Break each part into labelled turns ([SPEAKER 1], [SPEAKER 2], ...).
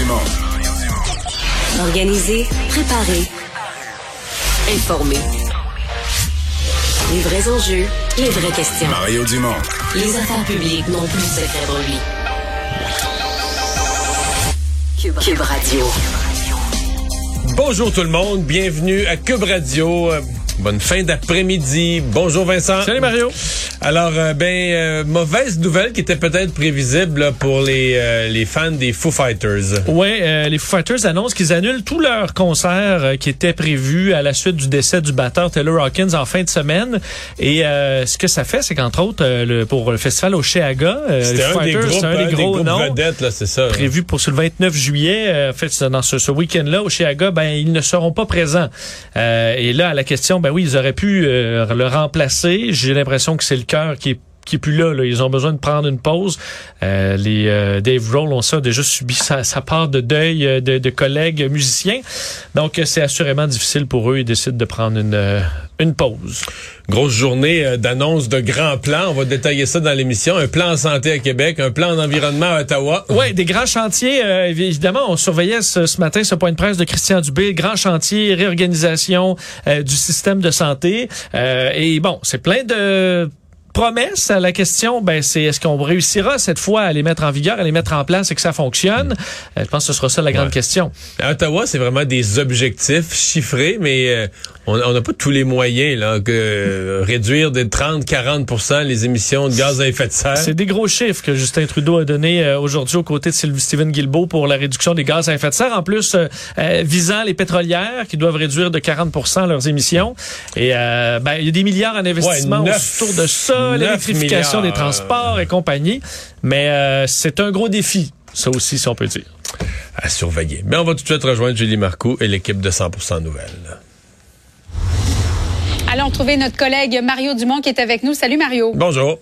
[SPEAKER 1] Dumont.
[SPEAKER 2] Organiser, préparer, informer. Les vrais enjeux, les vraies questions.
[SPEAKER 1] Mario Dumont.
[SPEAKER 2] Les affaires publiques n'ont plus de secret pour lui. Cube, Cube Radio.
[SPEAKER 3] Bonjour tout le monde, bienvenue à Cube Radio. Euh, Bonne fin d'après-midi. Bonjour Vincent.
[SPEAKER 4] Salut Mario.
[SPEAKER 3] Alors, euh, ben, euh, mauvaise nouvelle qui était peut-être prévisible pour les, euh, les fans des Foo Fighters.
[SPEAKER 4] Oui, les Foo Fighters annoncent qu'ils annulent tous leurs concerts qui étaient prévus à la suite du décès du batteur Taylor Hawkins en fin de semaine. Et ce que ça fait, c'est qu'entre autres, le, pour le festival au Cheaga,
[SPEAKER 3] les Foo Fighters, c'est un des gros des noms vedettes, là, c'est ça.
[SPEAKER 4] Prévu pour le 29 juillet, en fait, dans ce, ce week-end-là au Cheaga, ben, ils ne seront pas présents. et là, à la question, ben oui, ils auraient pu le remplacer. J'ai l'impression que c'est le cœur qui est qui est plus là, là. Ils ont besoin de prendre une pause. Euh, les euh, Dave Roll ont ça déjà subi sa, part de deuil euh, de, de, collègues musiciens. Donc c'est assurément difficile pour eux. Ils décident de prendre une, une pause.
[SPEAKER 3] Grosse journée d'annonce de grands plans. On va détailler ça dans l'émission. Un plan en santé à Québec, un plan en environnement à Ottawa.
[SPEAKER 4] Oui, des grands chantiers. évidemment, on surveillait ce, ce, matin ce point de presse de Christian Dubé. Grand chantier, réorganisation du système de santé. et bon, c'est plein de promesse à la question, ben c'est est-ce qu'on réussira cette fois à les mettre en vigueur, à les mettre en place et que ça fonctionne? Euh, je pense que ce sera ça la grande question.
[SPEAKER 3] À Ottawa, c'est vraiment des objectifs chiffrés, mais euh, on n'a pas tous les moyens là que euh, réduire de 30-40% les émissions de gaz à effet de serre.
[SPEAKER 4] C'est des gros chiffres que Justin Trudeau a donné euh, aujourd'hui aux côtés de Sylvie Stephen Guilbeault pour la réduction des gaz à effet de serre. En plus, euh, visant les pétrolières qui doivent réduire de 40% leurs émissions. Et ben, il y a des milliards en investissement autour de ça, l'électrification des transports et compagnie. Mais c'est un gros défi, ça aussi, si on peut dire.
[SPEAKER 3] À surveiller. Mais on va tout de suite rejoindre Julie Marcoux et l'équipe de 100% Nouvelles.
[SPEAKER 5] Allons trouver notre collègue Mario Dumont qui est avec nous. Salut Mario.
[SPEAKER 3] Bonjour.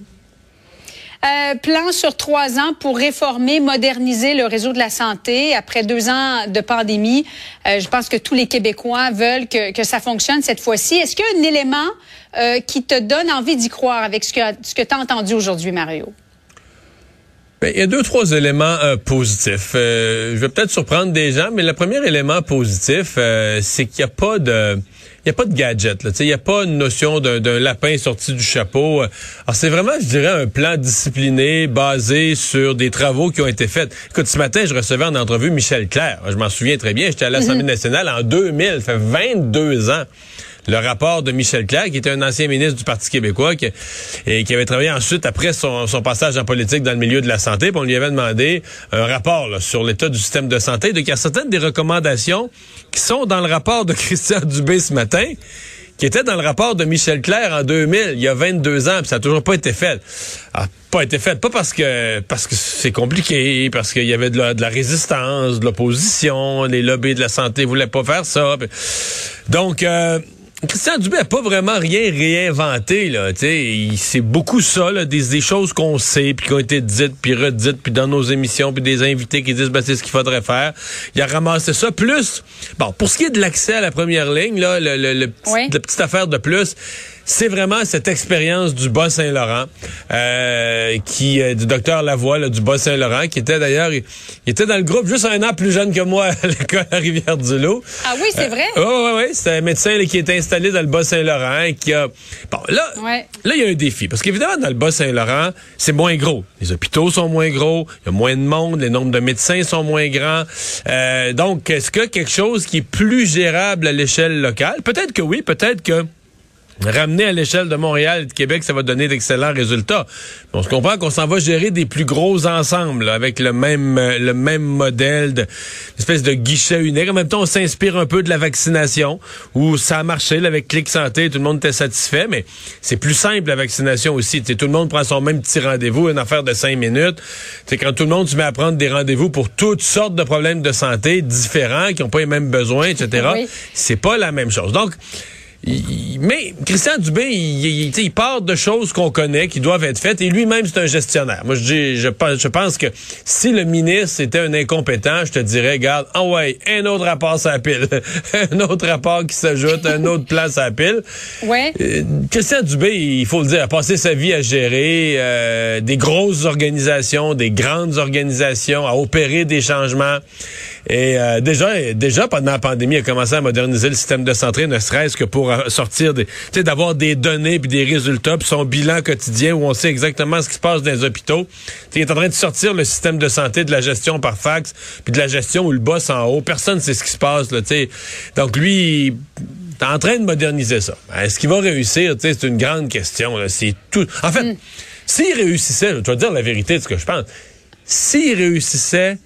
[SPEAKER 5] Euh, plan sur trois ans pour réformer, moderniser le réseau de la santé. Après deux ans de pandémie, euh, je pense que tous les Québécois veulent que, ça fonctionne cette fois-ci. Est-ce qu'il y a un élément euh, qui te donne envie d'y croire avec ce que, tu as entendu aujourd'hui, Mario?
[SPEAKER 3] Ben, il y a deux, trois éléments positifs. Je vais peut-être surprendre des gens, mais le premier élément positif, c'est qu'il n'y a pas de il y a pas de gadget. Il n'y a pas une notion d'un lapin sorti du chapeau. Alors, c'est vraiment, je dirais, un plan discipliné basé sur des travaux qui ont été faits. Écoute, ce matin, je recevais en entrevue Michel Clair. Je m'en souviens très bien. J'étais à l'Assemblée mm-hmm. nationale en 2000. Ça fait 22 ans le rapport de Michel Clair, qui était un ancien ministre du Parti québécois qui, et qui avait travaillé ensuite après son, passage en politique dans le milieu de la santé. Puis on lui avait demandé un rapport sur l'état du système de santé. Donc il y a certaines des recommandations qui sont dans le rapport de Christian Dubé ce matin qui était dans le rapport de Michel Clair en 2000, il y a 22 ans, puis ça n'a toujours pas été fait. Ah, pas été fait, pas parce que parce que c'est compliqué, parce qu'il y avait de la, de la résistance, de l'opposition, les lobbies de la santé voulaient pas faire ça. Donc, euh, Christian Dubé n'a pas vraiment rien réinventé là, c'est beaucoup ça là, des, des choses qu'on sait puis qui ont été dites puis redites puis dans nos émissions puis des invités qui disent ben, c'est ce qu'il faudrait faire. Il a ramassé ça plus bon pour ce qui est de l'accès à la première ligne là le, le, le la petite affaire de plus c'est vraiment cette expérience du Bas-Saint-Laurent, euh, qui euh, du docteur Lavoie du Bas-Saint-Laurent, qui était d'ailleurs, il, était dans le groupe juste un an plus jeune que moi à l'école à Rivière-du-Loup.
[SPEAKER 5] Ah oui, c'est vrai?
[SPEAKER 3] Euh, oui, oui, oui, c'est un médecin qui est installé dans le Bas-Saint-Laurent et qui a. Bon, là, là, il y a un défi parce qu'évidemment dans le Bas-Saint-Laurent, c'est moins gros. Les hôpitaux sont moins gros, il y a moins de monde, les nombres de médecins sont moins grands. Euh, donc, est-ce que quelque chose qui est plus gérable à l'échelle locale? Peut-être que oui, peut-être que ramener à l'échelle de Montréal et de Québec, ça va donner d'excellents résultats. On se comprend qu'on s'en va gérer des plus gros ensembles avec le même euh, le même modèle de espèce de guichet unique. En même temps, on s'inspire un peu de la vaccination où ça a marché avec Clic Santé, tout le monde était satisfait, mais c'est plus simple la vaccination aussi. tout le monde prend son même petit rendez-vous, une affaire de cinq minutes. C'est quand tout le monde se met à prendre des rendez-vous pour toutes sortes de problèmes de santé différents, qui n'ont pas les mêmes besoins, etc. C'est pas la même chose. Donc il- mais Christian Dubé, il, il, part de choses qu'on connaît, qui doivent être faites, et lui-même, c'est un gestionnaire. Moi, je, dis, je, pense- je pense que si le ministre était un incompétent, je te dirais, regarde, ah ouais, un autre rapport sur la pile. un autre rapport qui s'ajoute, un autre plan sur la pile.
[SPEAKER 5] Ouais.
[SPEAKER 3] Euh, Christian Dubé, il faut le dire, a passé sa vie à gérer euh, des grosses organisations, des grandes organisations, à opérer des changements. Et euh, déjà, déjà pendant la pandémie, il a commencé à moderniser le système de santé, ne serait-ce que pour sortir des, tu sais, d'avoir des données puis des résultats, puis son bilan quotidien où on sait exactement ce qui se passe dans les hôpitaux. Il est en train de sortir le système de santé de la gestion par fax, puis de la gestion où le boss en haut, personne ne sait ce qui se passe. Là, tu sais. Donc lui, il est en train de moderniser ça. Est-ce qu'il va réussir? Tu sais, C'est une grande question. C'est tout. En fait, s'il réussissait, je te dire la vérité de ce que je pense. S'il réussissait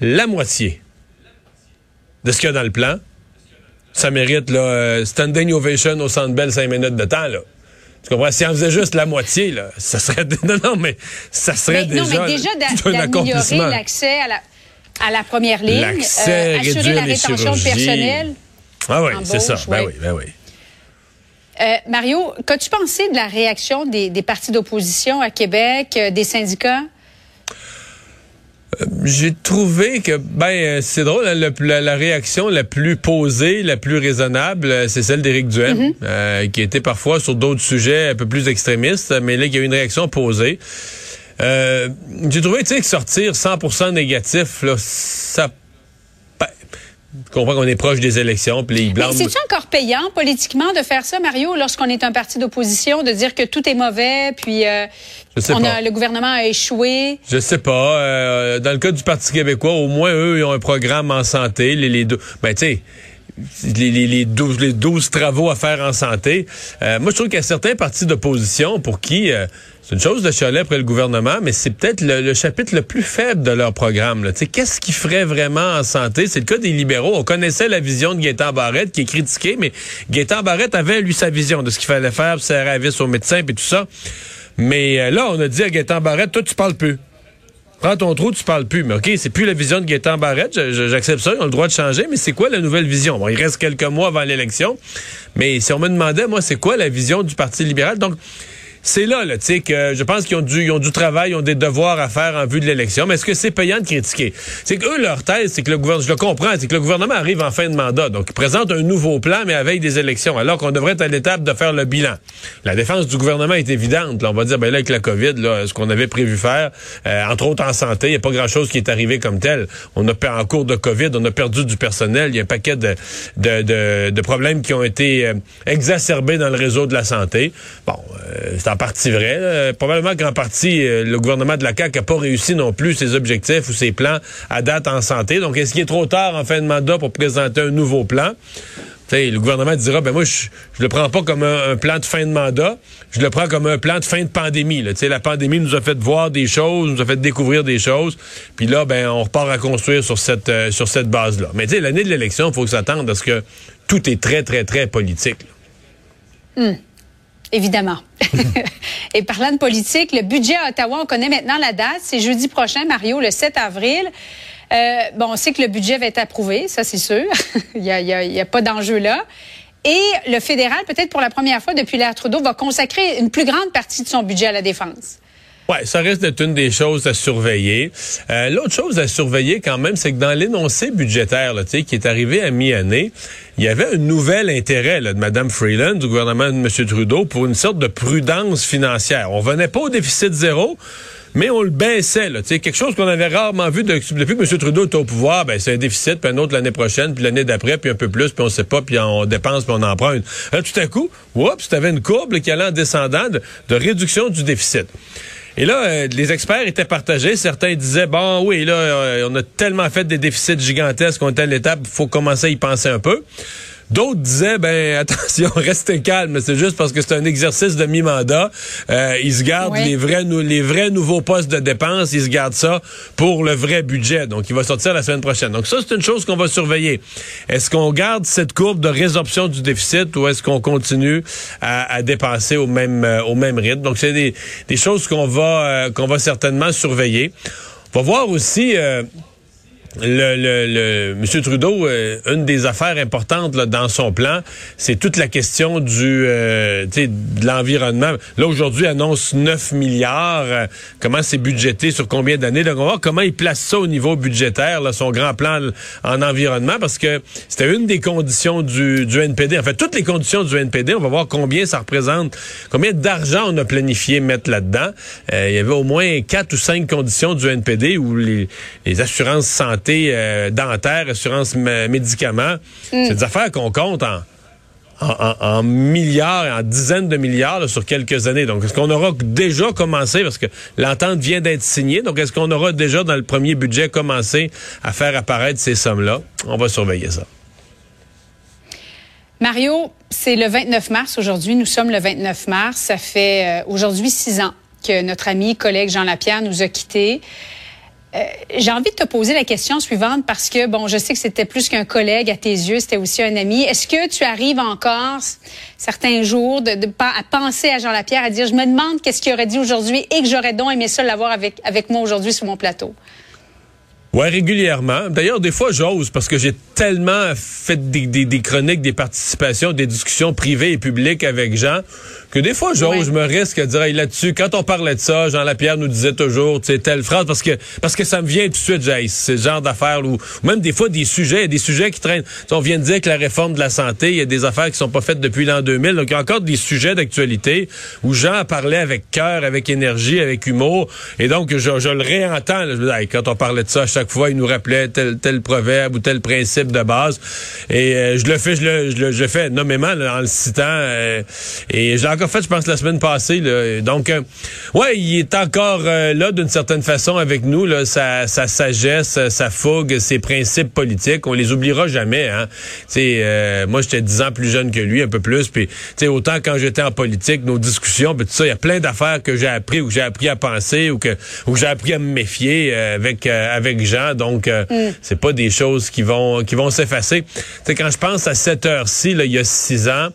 [SPEAKER 3] la moitié de ce qu'il y a dans le plan, ça mérite là, euh, standing ovation au Centre Bell 5 minutes de temps. Là. Tu comprends? Si on faisait juste la moitié, là, ça serait... Non, non, mais ça serait
[SPEAKER 5] Mais,
[SPEAKER 3] déjà,
[SPEAKER 5] non, mais déjà d'améliorer l'accès à la, à la première ligne, euh, assurer la rétention de personnel.
[SPEAKER 3] Ah oui, c'est ça. Ben oui, ben oui.
[SPEAKER 5] Euh, Mario, qu'as-tu pensé de la réaction des, des partis d'opposition à Québec, euh, des syndicats?
[SPEAKER 3] J'ai trouvé que, ben, euh, c'est drôle, hein, le- la, la réaction la plus posée, la plus raisonnable, euh, c'est celle d'Éric Duhem,
[SPEAKER 5] Mm-hmm.
[SPEAKER 3] euh, qui était parfois sur d'autres sujets un peu plus extrémistes, mais là, il y a eu une réaction posée. Euh, J'ai trouvé, tu sais, que sortir 100% négatif, là, ça... Je comprends qu'on est proche des élections, puis ils
[SPEAKER 5] Mais
[SPEAKER 3] blâment...
[SPEAKER 5] c'est-tu encore payant politiquement de faire ça, Mario, lorsqu'on est un parti d'opposition, de dire que tout est mauvais, puis euh, on a, le gouvernement a échoué?
[SPEAKER 3] Je sais pas. euh, dans le cas du Parti québécois, au moins, eux, ils ont un programme en santé. Les, les deux, ben, tu sais, les, les, les, 12, les 12 travaux à faire en santé. Euh, moi, je trouve qu'il y a certains partis d'opposition pour qui euh, c'est une chose de chialer après le gouvernement, mais c'est peut-être le, chapitre le plus faible de leur programme. Qu'est-ce qu'ils feraient vraiment en santé? C'est le cas des libéraux. On connaissait la vision de Gaétan Barrette, qui est critiquée, mais Gaétan Barrette avait, lui, sa vision de ce qu'il fallait faire, serrer la vis aux médecins, puis tout ça. Mais euh, là, on a dit à Gaétan Barrette, toi, tu parles plus. Prends ton trou, tu parles plus. Mais OK, c'est plus la vision de Gaétan Barrette. J'accepte ça, ils ont le droit de changer, mais c'est quoi la nouvelle vision? Bon, il reste quelques mois avant l'élection. Mais si on me demandait, moi, c'est quoi la vision du Parti libéral? Donc, c'est là, là, tu sais, que je pense qu'ils ont du, ils ont du travail, ils ont des devoirs à faire en vue de l'élection. Mais est-ce que c'est payant de critiquer? C'est qu'eux, leur thèse, c'est que le gouvernement, je le comprends, c'est que le gouvernement arrive en fin de mandat. Donc, ils présentent un nouveau plan, mais avec des élections, alors qu'on devrait être à l'étape de faire le bilan. La défense du gouvernement est évidente. Là, on va dire, ben là, avec la COVID, là, ce qu'on avait prévu faire, euh, entre autres en santé, il n'y a pas grand-chose qui est arrivé comme tel. On a en cours de COVID, on a perdu du personnel. Il y a un paquet de, de, de, de problèmes qui ont été euh, exacerbés dans le réseau de la santé. Bon, euh, en partie vrai. Probablement qu'en partie, euh, le gouvernement de la CAQ n'a pas réussi non plus ses objectifs ou ses plans à date en santé. Donc, est-ce qu'il est trop tard en fin de mandat pour présenter un nouveau plan? Le gouvernement dira, ben moi, je, je le prends pas comme un, plan de fin de mandat, je le prends comme un plan de fin de pandémie. La pandémie nous a fait voir des choses, nous a fait découvrir des choses, puis là, ben, on repart à construire sur cette, euh, sur cette base-là. Mais l'année de l'élection, il faut s'attendre à ce que tout est très, très, très politique. là.
[SPEAKER 5] Évidemment. Et parlant de politique, le budget à Ottawa, on connaît maintenant la date. C'est jeudi prochain, Mario, le 7 avril. Euh, bon, on sait que le budget va être approuvé, ça c'est sûr. il n'y a, a- a pas d'enjeu là. Et le fédéral, peut-être pour la première fois depuis l'ère Trudeau, va consacrer une plus grande partie de son budget à la défense.
[SPEAKER 3] Ouais, ça reste une des choses à surveiller. Euh, L'autre chose à surveiller quand même, c'est que dans l'énoncé budgétaire là, qui est arrivé à mi-année, il y avait un nouvel intérêt là, de Mme Freeland, du gouvernement de M. Trudeau, pour une sorte de prudence financière. On venait pas au déficit zéro, mais on le baissait. Là, quelque chose qu'on avait rarement vu de- depuis que M. Trudeau est au pouvoir. Ben, c'est un déficit, puis un autre l'année prochaine, puis l'année d'après, puis un peu plus, puis on sait pas, puis on dépense, puis on emprunte. Là, tout à coup, oups, tu une courbe qui allait en descendant de, de réduction du déficit. Et là, euh, les experts étaient partagés. Certains disaient, bon, oui, là, euh, on a tellement fait des déficits gigantesques qu'on est à l'étape, faut commencer à y penser un peu. D'autres disaient, ben attention, restez calme, c'est juste parce que c'est un exercice de mi-mandat. Euh, ils se gardent les vrais les vrais nouveaux postes de dépenses, ils se gardent ça pour le vrai budget. Donc, il va sortir la semaine prochaine. Donc, ça, c'est une chose qu'on va surveiller. Est-ce qu'on garde cette courbe de résorption du déficit ou est-ce qu'on continue à, à dépenser au même euh, au même rythme? Donc, c'est des, des choses qu'on va euh, qu'on va certainement surveiller. On va voir aussi. Le, M. Trudeau, euh, une des affaires importantes dans son plan, c'est toute la question euh, de l'environnement. Là, aujourd'hui, annonce 9 milliards. Euh, comment c'est budgété, sur combien d'années? Donc, on va voir comment il place ça au niveau budgétaire, là, son grand plan en environnement, parce que c'était une des conditions du, du NPD. En fait, toutes les conditions du NPD, on va voir combien ça représente, combien d'argent on a planifié mettre là-dedans. il y avait au moins quatre ou cinq conditions du NPD où les, les assurances santé euh, dentaire, assurance médicaments. C'est des affaires qu'on compte en, en, milliards et en dizaines de milliards sur quelques années. Donc, est-ce qu'on aura déjà commencé, parce que l'entente vient d'être signée, donc est-ce qu'on aura déjà dans le premier budget commencé à faire apparaître ces sommes-là? On va surveiller ça.
[SPEAKER 5] Mario, c'est le 29 mars aujourd'hui. Nous sommes le 29 mars. Ça fait euh, aujourd'hui six ans que notre ami, collègue Jean Lapierre nous a quittés. Euh, j'ai envie de te poser la question suivante parce que, bon, je sais que c'était plus qu'un collègue à tes yeux, c'était aussi un ami. Est-ce que tu arrives encore certains jours de, à penser à Jean Lapierre, à dire, je me demande qu'est-ce qu'il aurait dit aujourd'hui et que j'aurais donc aimé ça l'avoir avec, avec moi aujourd'hui sur mon plateau?
[SPEAKER 3] Ouais, régulièrement. D'ailleurs, des fois, j'ose parce que j'ai tellement fait des, chroniques, des participations, des discussions privées et publiques avec Jean que des fois, j'ose, je me risque à dire là-dessus. Quand on parlait de ça, Jean Lapierre nous disait toujours, tu sais, telle phrase parce que parce que ça me vient tout de suite, j'ai ce genre d'affaires ou même des fois des sujets, des sujets qui traînent. on vient de dire que la réforme de la santé, il y a des affaires qui sont pas faites depuis l'an 2000, donc il y a encore des sujets d'actualité où Jean parlait avec cœur, avec énergie, avec humour, et donc je, je le réentends. quand on parlait de ça, à chaque fois, il nous rappelait tel tel proverbe ou tel principe de base, et euh, je le fais, je le, je le, fais nommément en le citant, euh, et j'ai encore fait, je pense, la semaine passée. Là. Donc, euh, ouais, il est encore euh, là d'une certaine façon avec nous. Là, sa, sa, sagesse, sa fougue, ses principes politiques, on les oubliera jamais. Hein. Euh, moi, j'étais dix ans plus jeune que lui, un peu plus. Puis, autant quand j'étais en politique, nos discussions, puis tout ça, il y a plein d'affaires que j'ai appris ou que j'ai appris à penser ou que ou j'ai appris à me méfier avec avec Jean. Donc, mm. c'est pas des choses qui vont qui vont s'effacer. Quand je pense à cette heure-ci, il y a six ans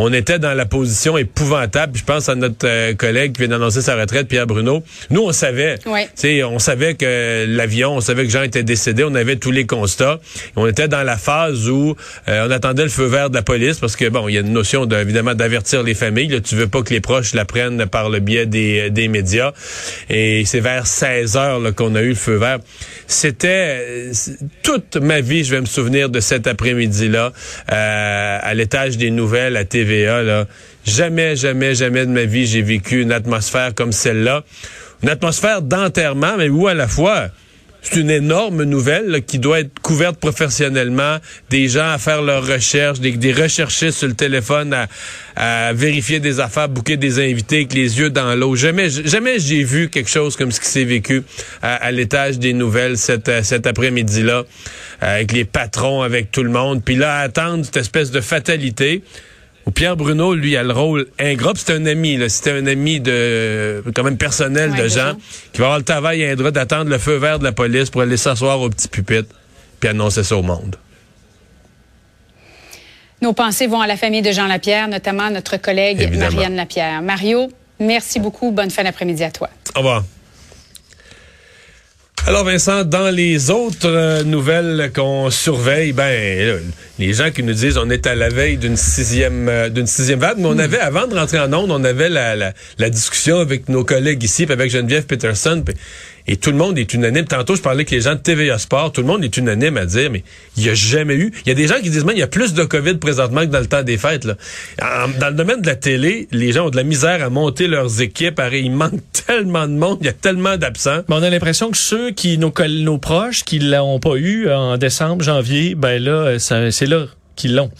[SPEAKER 3] on était dans la position épouvantable. Je pense à notre euh, collègue qui vient d'annoncer sa retraite, Pierre Bruno. Nous, on savait.
[SPEAKER 5] Ouais.
[SPEAKER 3] On savait que l'avion, on savait que Jean était décédé, on avait tous les constats. On était dans la phase où euh, on attendait le feu vert de la police parce que, bon, il y a une notion, de, évidemment, d'avertir les familles. Là, tu veux pas que les proches la prennent par le biais des, des médias. Et c'est vers 16 heures qu'on a eu le feu vert. C'était... Euh, toute ma vie, je vais me souvenir de cet après-midi-là à l'étage des nouvelles à TV Jamais, jamais, jamais de ma vie, j'ai vécu une atmosphère comme celle-là. Une atmosphère d'enterrement, mais où à la fois, c'est une énorme nouvelle qui doit être couverte professionnellement, des gens à faire leurs recherches, des, des recherchistes sur le téléphone à, vérifier des affaires, bouquer des invités avec les yeux dans l'eau. Jamais, jamais j'ai vu quelque chose comme ce qui s'est vécu à, l'étage des nouvelles cet, cet après-midi-là, avec les patrons, avec tout le monde. Puis là, attendre cette espèce de fatalité. Pierre Bruno, lui, a le rôle ingrat. C'est un ami, c'était un ami de quand même personnel de Jean, qui va avoir le travail ingrat d'attendre le feu vert de la police pour aller s'asseoir au petit pupitre puis annoncer ça au monde.
[SPEAKER 5] Nos pensées vont à la famille de Jean Lapierre, notamment à notre collègue Marianne Lapierre. Mario, merci beaucoup. Bonne fin d'après-midi à toi.
[SPEAKER 3] Au revoir. Alors Vincent, dans les autres euh, nouvelles qu'on surveille, ben les gens qui nous disent on est à la veille d'une sixième euh, d'une sixième vague, mais on hmm. avait avant de rentrer en onde, on avait la, la, discussion avec nos collègues ici, puis avec Geneviève Peterson, et tout le monde est unanime. Tantôt, je parlais avec les gens de TVA Sport. Tout le monde est unanime à dire, mais il n'y a jamais eu. Il y a des gens qui disent, mais il y a plus de COVID présentement que dans le temps des fêtes. Là. dans le domaine de la télé, les gens ont de la misère à monter leurs équipes. Il manque tellement de monde, il y a tellement d'absents.
[SPEAKER 4] on a l'impression que ceux qui, nos, nos proches, qui l'ont pas eu en décembre, janvier, ben là, c'est là qu'ils l'ont.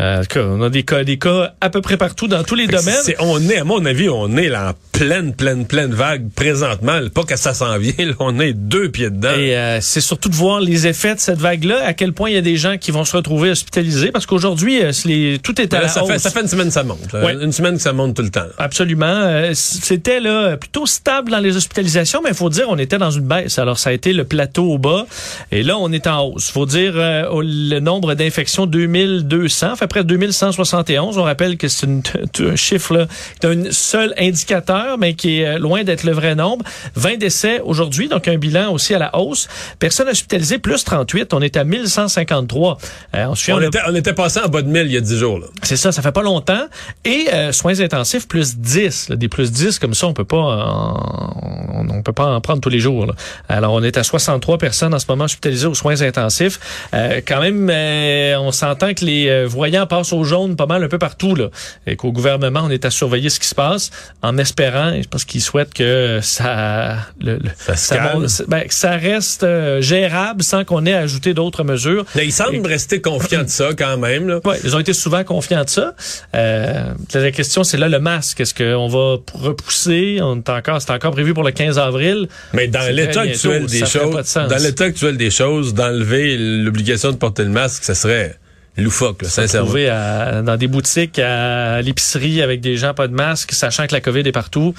[SPEAKER 4] Euh, on a des cas, des cas à peu près partout dans tous les domaines.
[SPEAKER 3] on est, à mon avis, on est là en pleine, pleine, pleine vague présentement. Pas que ça s'en vient, on est deux pieds dedans.
[SPEAKER 4] Et euh, c'est surtout de voir les effets de cette vague-là, à quel point il y a des gens qui vont se retrouver hospitalisés, parce qu'aujourd'hui, euh, tout est à la
[SPEAKER 3] ça Fait, ça fait une semaine que ça monte. Une semaine que ça monte tout le temps.
[SPEAKER 4] Absolument. C'était là plutôt stable dans les hospitalisations, mais il faut dire on était dans une baisse. Alors ça a été le plateau au bas, et là on est en hausse. faut dire le nombre d'infections 2200, fait près 2171. On rappelle que c'est un chiffre là, un seul indicateur, mais qui est loin d'être le vrai nombre. 20 décès aujourd'hui, donc un bilan aussi à la hausse. Personnes hospitalisées, plus 38. On est à 1153.
[SPEAKER 3] Euh, on, on, était, on, était, passé en bas de 1000 il y a 10 jours.
[SPEAKER 4] C'est ça, ça fait pas longtemps. Et euh, soins intensifs, plus 10. Là, des plus 10 comme ça, on peut pas en, on, peut pas en prendre tous les jours. Là. Alors, on est à 63 personnes en ce moment hospitalisées aux soins intensifs. Euh, quand même, euh, on s'entend que les euh, voyants passent au jaune pas mal un peu partout. Là, et qu'au gouvernement, on est à surveiller ce qui se passe en espérant, et je pense qu'ils souhaitent que ça, le,
[SPEAKER 3] ça, ça,
[SPEAKER 4] ben, ça reste euh, gérable sans qu'on ait ajouté d'autres mesures.
[SPEAKER 3] Mais ils semblent rester confiants de ça quand même. Là.
[SPEAKER 4] ils ont été souvent confiants de ça. Euh, la question, c'est là le masque. Est-ce qu'on va repousser? On est encore, c'est encore prévu pour le 15 avril.
[SPEAKER 3] Mais dans l'état actuel des choses, dans l'état actuel des choses, d'enlever l'obligation de porter le masque, ça serait loufoque, là, sincèrement.
[SPEAKER 4] Trouver dans des boutiques, à l'épicerie avec des gens pas de masque, sachant que la COVID est partout.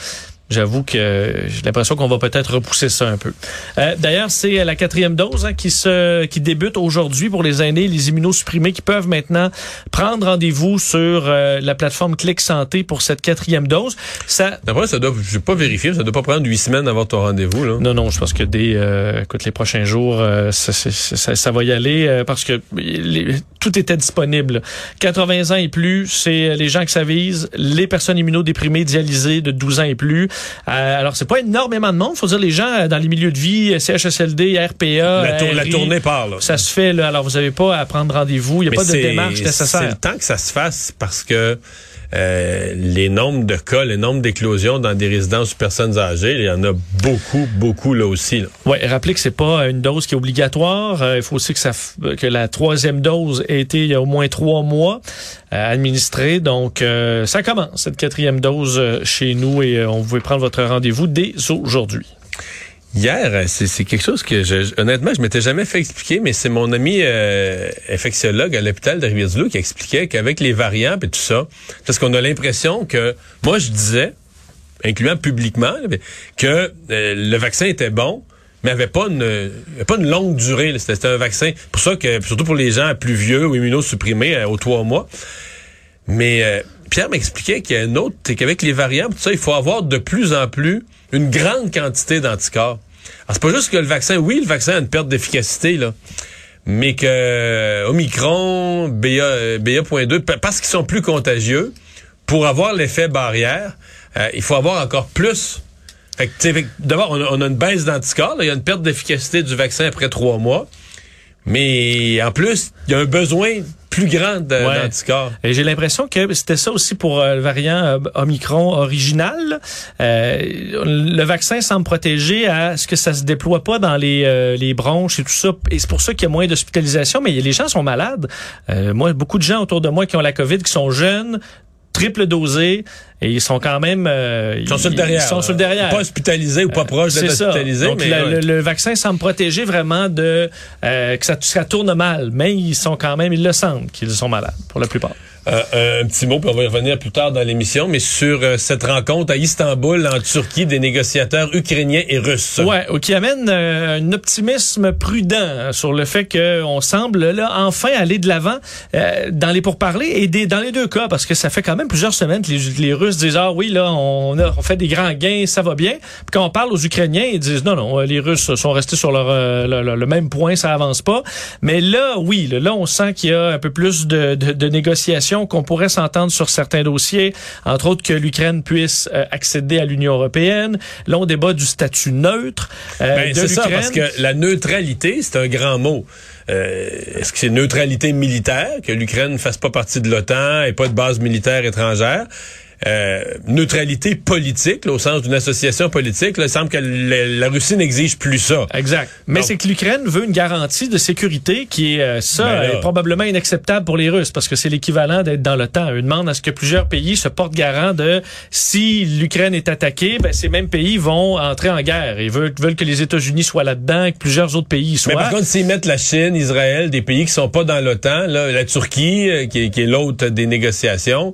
[SPEAKER 4] J'avoue que j'ai l'impression qu'on va peut-être repousser ça un peu. Euh, D'ailleurs, c'est la quatrième dose hein, qui se qui débute aujourd'hui pour les aînés, les immunosupprimés qui peuvent maintenant prendre rendez-vous sur euh, la plateforme Clic Santé pour cette quatrième dose.
[SPEAKER 3] Ça, D'après, ça doit, je vais pas vérifier, ça doit pas prendre huit semaines avant ton rendez-vous là.
[SPEAKER 4] Non, non, je pense que dès, euh, écoute, les prochains jours, euh, ça, ça, ça, va y aller euh, parce que les, tout était disponible. 80 ans et plus, c'est les gens qui s'avisent, les personnes immunodéprimées, dialysées de 12 ans et plus. Euh, alors, c'est pas énormément de monde. faut dire, les gens euh, dans les milieux de vie, euh, CHSLD, RPA,
[SPEAKER 3] la, tour, la tournée part. Là.
[SPEAKER 4] Ça se fait. Là, alors, vous n'avez pas à prendre rendez-vous. Il n'y a pas de démarche nécessaire.
[SPEAKER 3] C'est le temps que ça se fasse parce que euh, les nombres de cas, les nombres d'éclosions dans des résidences de personnes âgées, il y en a beaucoup, beaucoup là aussi.
[SPEAKER 4] Oui, rappelez que c'est pas une dose qui est obligatoire. Euh, il faut aussi que ça que la troisième dose ait été il y a au moins trois mois euh, administrée. Donc, ça commence, cette quatrième dose chez nous et on pouvez prendre votre rendez-vous dès aujourd'hui.
[SPEAKER 3] Hier, euh, c'est quelque chose que, je, honnêtement, je m'étais jamais fait expliquer, mais c'est mon ami euh, infectiologue à l'hôpital de Rivière-du-Loup qui expliquait qu'avec les variants et tout ça, parce qu'on a l'impression que, moi, je disais, incluant publiquement, que euh, le vaccin était bon, mais avait pas une pas une longue durée. C'était un vaccin, pour ça que surtout pour les gens plus vieux ou immunosupprimés aux trois mois. Mais Pierre m'expliquait qu'il y a un autre, c'est qu'avec les variants, tout ça, il faut avoir de plus en plus une grande quantité d'anticorps. Alors, c'est pas juste que le vaccin, oui, le vaccin a une perte d'efficacité, là. Mais que euh, Omicron, BA, BA.2, parce qu'ils sont plus contagieux, pour avoir l'effet barrière, euh, il faut avoir encore plus. Fait que, d'abord, on, on, a une baisse d'anticorps, il y a une perte d'efficacité du vaccin après trois mois. Mais en plus, il y a un besoin plus d'anticorps.
[SPEAKER 4] Et j'ai l'impression que c'était ça aussi pour euh, le variant euh, Omicron original. Euh, le vaccin semble protéger à ce que ça se déploie pas dans les, les bronches et tout ça. Et c'est pour ça qu'il y a moins d'hospitalisation. Mais les gens sont malades. moi, beaucoup de gens autour de moi qui ont la COVID, qui sont jeunes, triple dosés et ils sont quand même
[SPEAKER 3] euh, ils sont sur le derrière.
[SPEAKER 4] Ils sont sur le derrière.
[SPEAKER 3] Pas hospitalisés ou pas proches d'être hospitalisés.
[SPEAKER 4] Donc mais le, vaccin semble protéger vraiment de euh, que ça, ça tourne mal, mais ils sont quand même ils le sentent qu'ils sont malades pour la plupart.
[SPEAKER 3] Euh, un petit mot, puis on va y revenir plus tard dans l'émission, mais sur euh, cette rencontre à Istanbul, en Turquie, des négociateurs ukrainiens et russes.
[SPEAKER 4] Ouais, qui amène euh, un optimisme prudent sur le fait qu'on semble là enfin aller de l'avant dans les pourparlers et dans les deux cas, parce que ça fait quand même plusieurs semaines que les, Russes disent ah oui là on a on fait des grands gains, ça va bien. Puis quand on parle aux Ukrainiens, ils disent non non, les Russes sont restés sur leur, le même point, ça avance pas. Mais là oui, là, on sent qu'il y a un peu plus de, de, de négociations qu'on pourrait s'entendre sur certains dossiers, entre autres que l'Ukraine puisse euh, accéder à l'Union européenne. Là, on débat du statut neutre
[SPEAKER 3] euh, ben, C'est ça, parce que la neutralité, c'est un grand mot. Euh, est-ce que c'est neutralité militaire, que l'Ukraine ne fasse pas partie de l'OTAN et pas de base militaire étrangère? Euh, neutralité politique, au sens d'une association politique. Là, il semble que la Russie n'exige plus ça.
[SPEAKER 4] Exact. Mais c'est que l'Ukraine veut une garantie de sécurité qui est euh, ça ben est probablement inacceptable pour les Russes parce que c'est l'équivalent d'être dans l'OTAN. Eux demandent à ce que plusieurs pays se portent garant de si l'Ukraine est attaquée, ben, ces mêmes pays vont entrer en guerre. Ils veulent, veulent que les États-Unis soient là-dedans et que plusieurs autres pays y soient.
[SPEAKER 3] Mais par contre, s'ils mettent la Chine, Israël, des pays qui sont pas dans l'OTAN, la Turquie, euh, qui, qui est l'autre des négociations,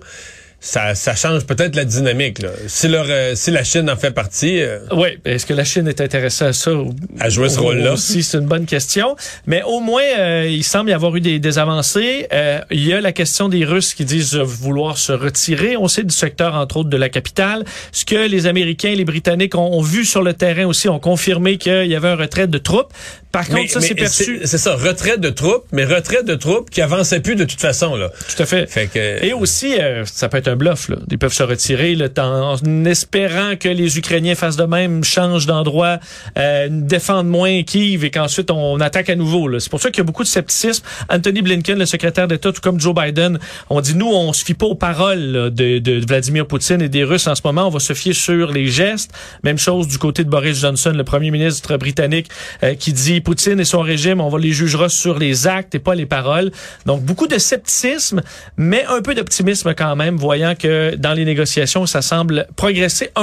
[SPEAKER 3] ça, ça change peut-être la dynamique. Là. Si, leur, euh, si la Chine en fait partie... Euh,
[SPEAKER 4] oui, est-ce que la Chine est intéressée à ça?
[SPEAKER 3] À jouer ce rôle-là?
[SPEAKER 4] Aussi, c'est une bonne question. Mais au moins, euh, il semble y avoir eu des, des avancées. il y a la question des Russes qui disent vouloir se retirer. On sait du secteur, entre autres, de la capitale. Ce que les Américains et les Britanniques ont, ont vu sur le terrain aussi ont confirmé qu'il y avait un retrait de troupes. Par contre, ça, c'est perçu.
[SPEAKER 3] C'est ça, retrait de troupes, mais retrait de troupes qui avançaient plus de toute façon. Là.
[SPEAKER 4] Tout à fait.
[SPEAKER 3] fait que...
[SPEAKER 4] Et aussi, ça peut être un bluff. Là. Ils peuvent se retirer le temps, en espérant que les Ukrainiens fassent de même, changent d'endroit, euh, défendent moins Kiev et qu'ensuite on attaque à nouveau. C'est pour ça qu'il y a beaucoup de scepticisme. Anthony Blinken, le secrétaire d'État, tout comme Joe Biden, on dit nous, on se fie pas aux paroles de, de, Vladimir Poutine et des Russes en ce moment. On va se fier sur les gestes. Même chose du côté de Boris Johnson, le premier ministre britannique, euh, qui dit Poutine et son régime, on va les jugera sur les actes et pas les paroles. Donc beaucoup de scepticisme, mais un peu d'optimisme quand même, voyant que dans les négociations, ça semble progresser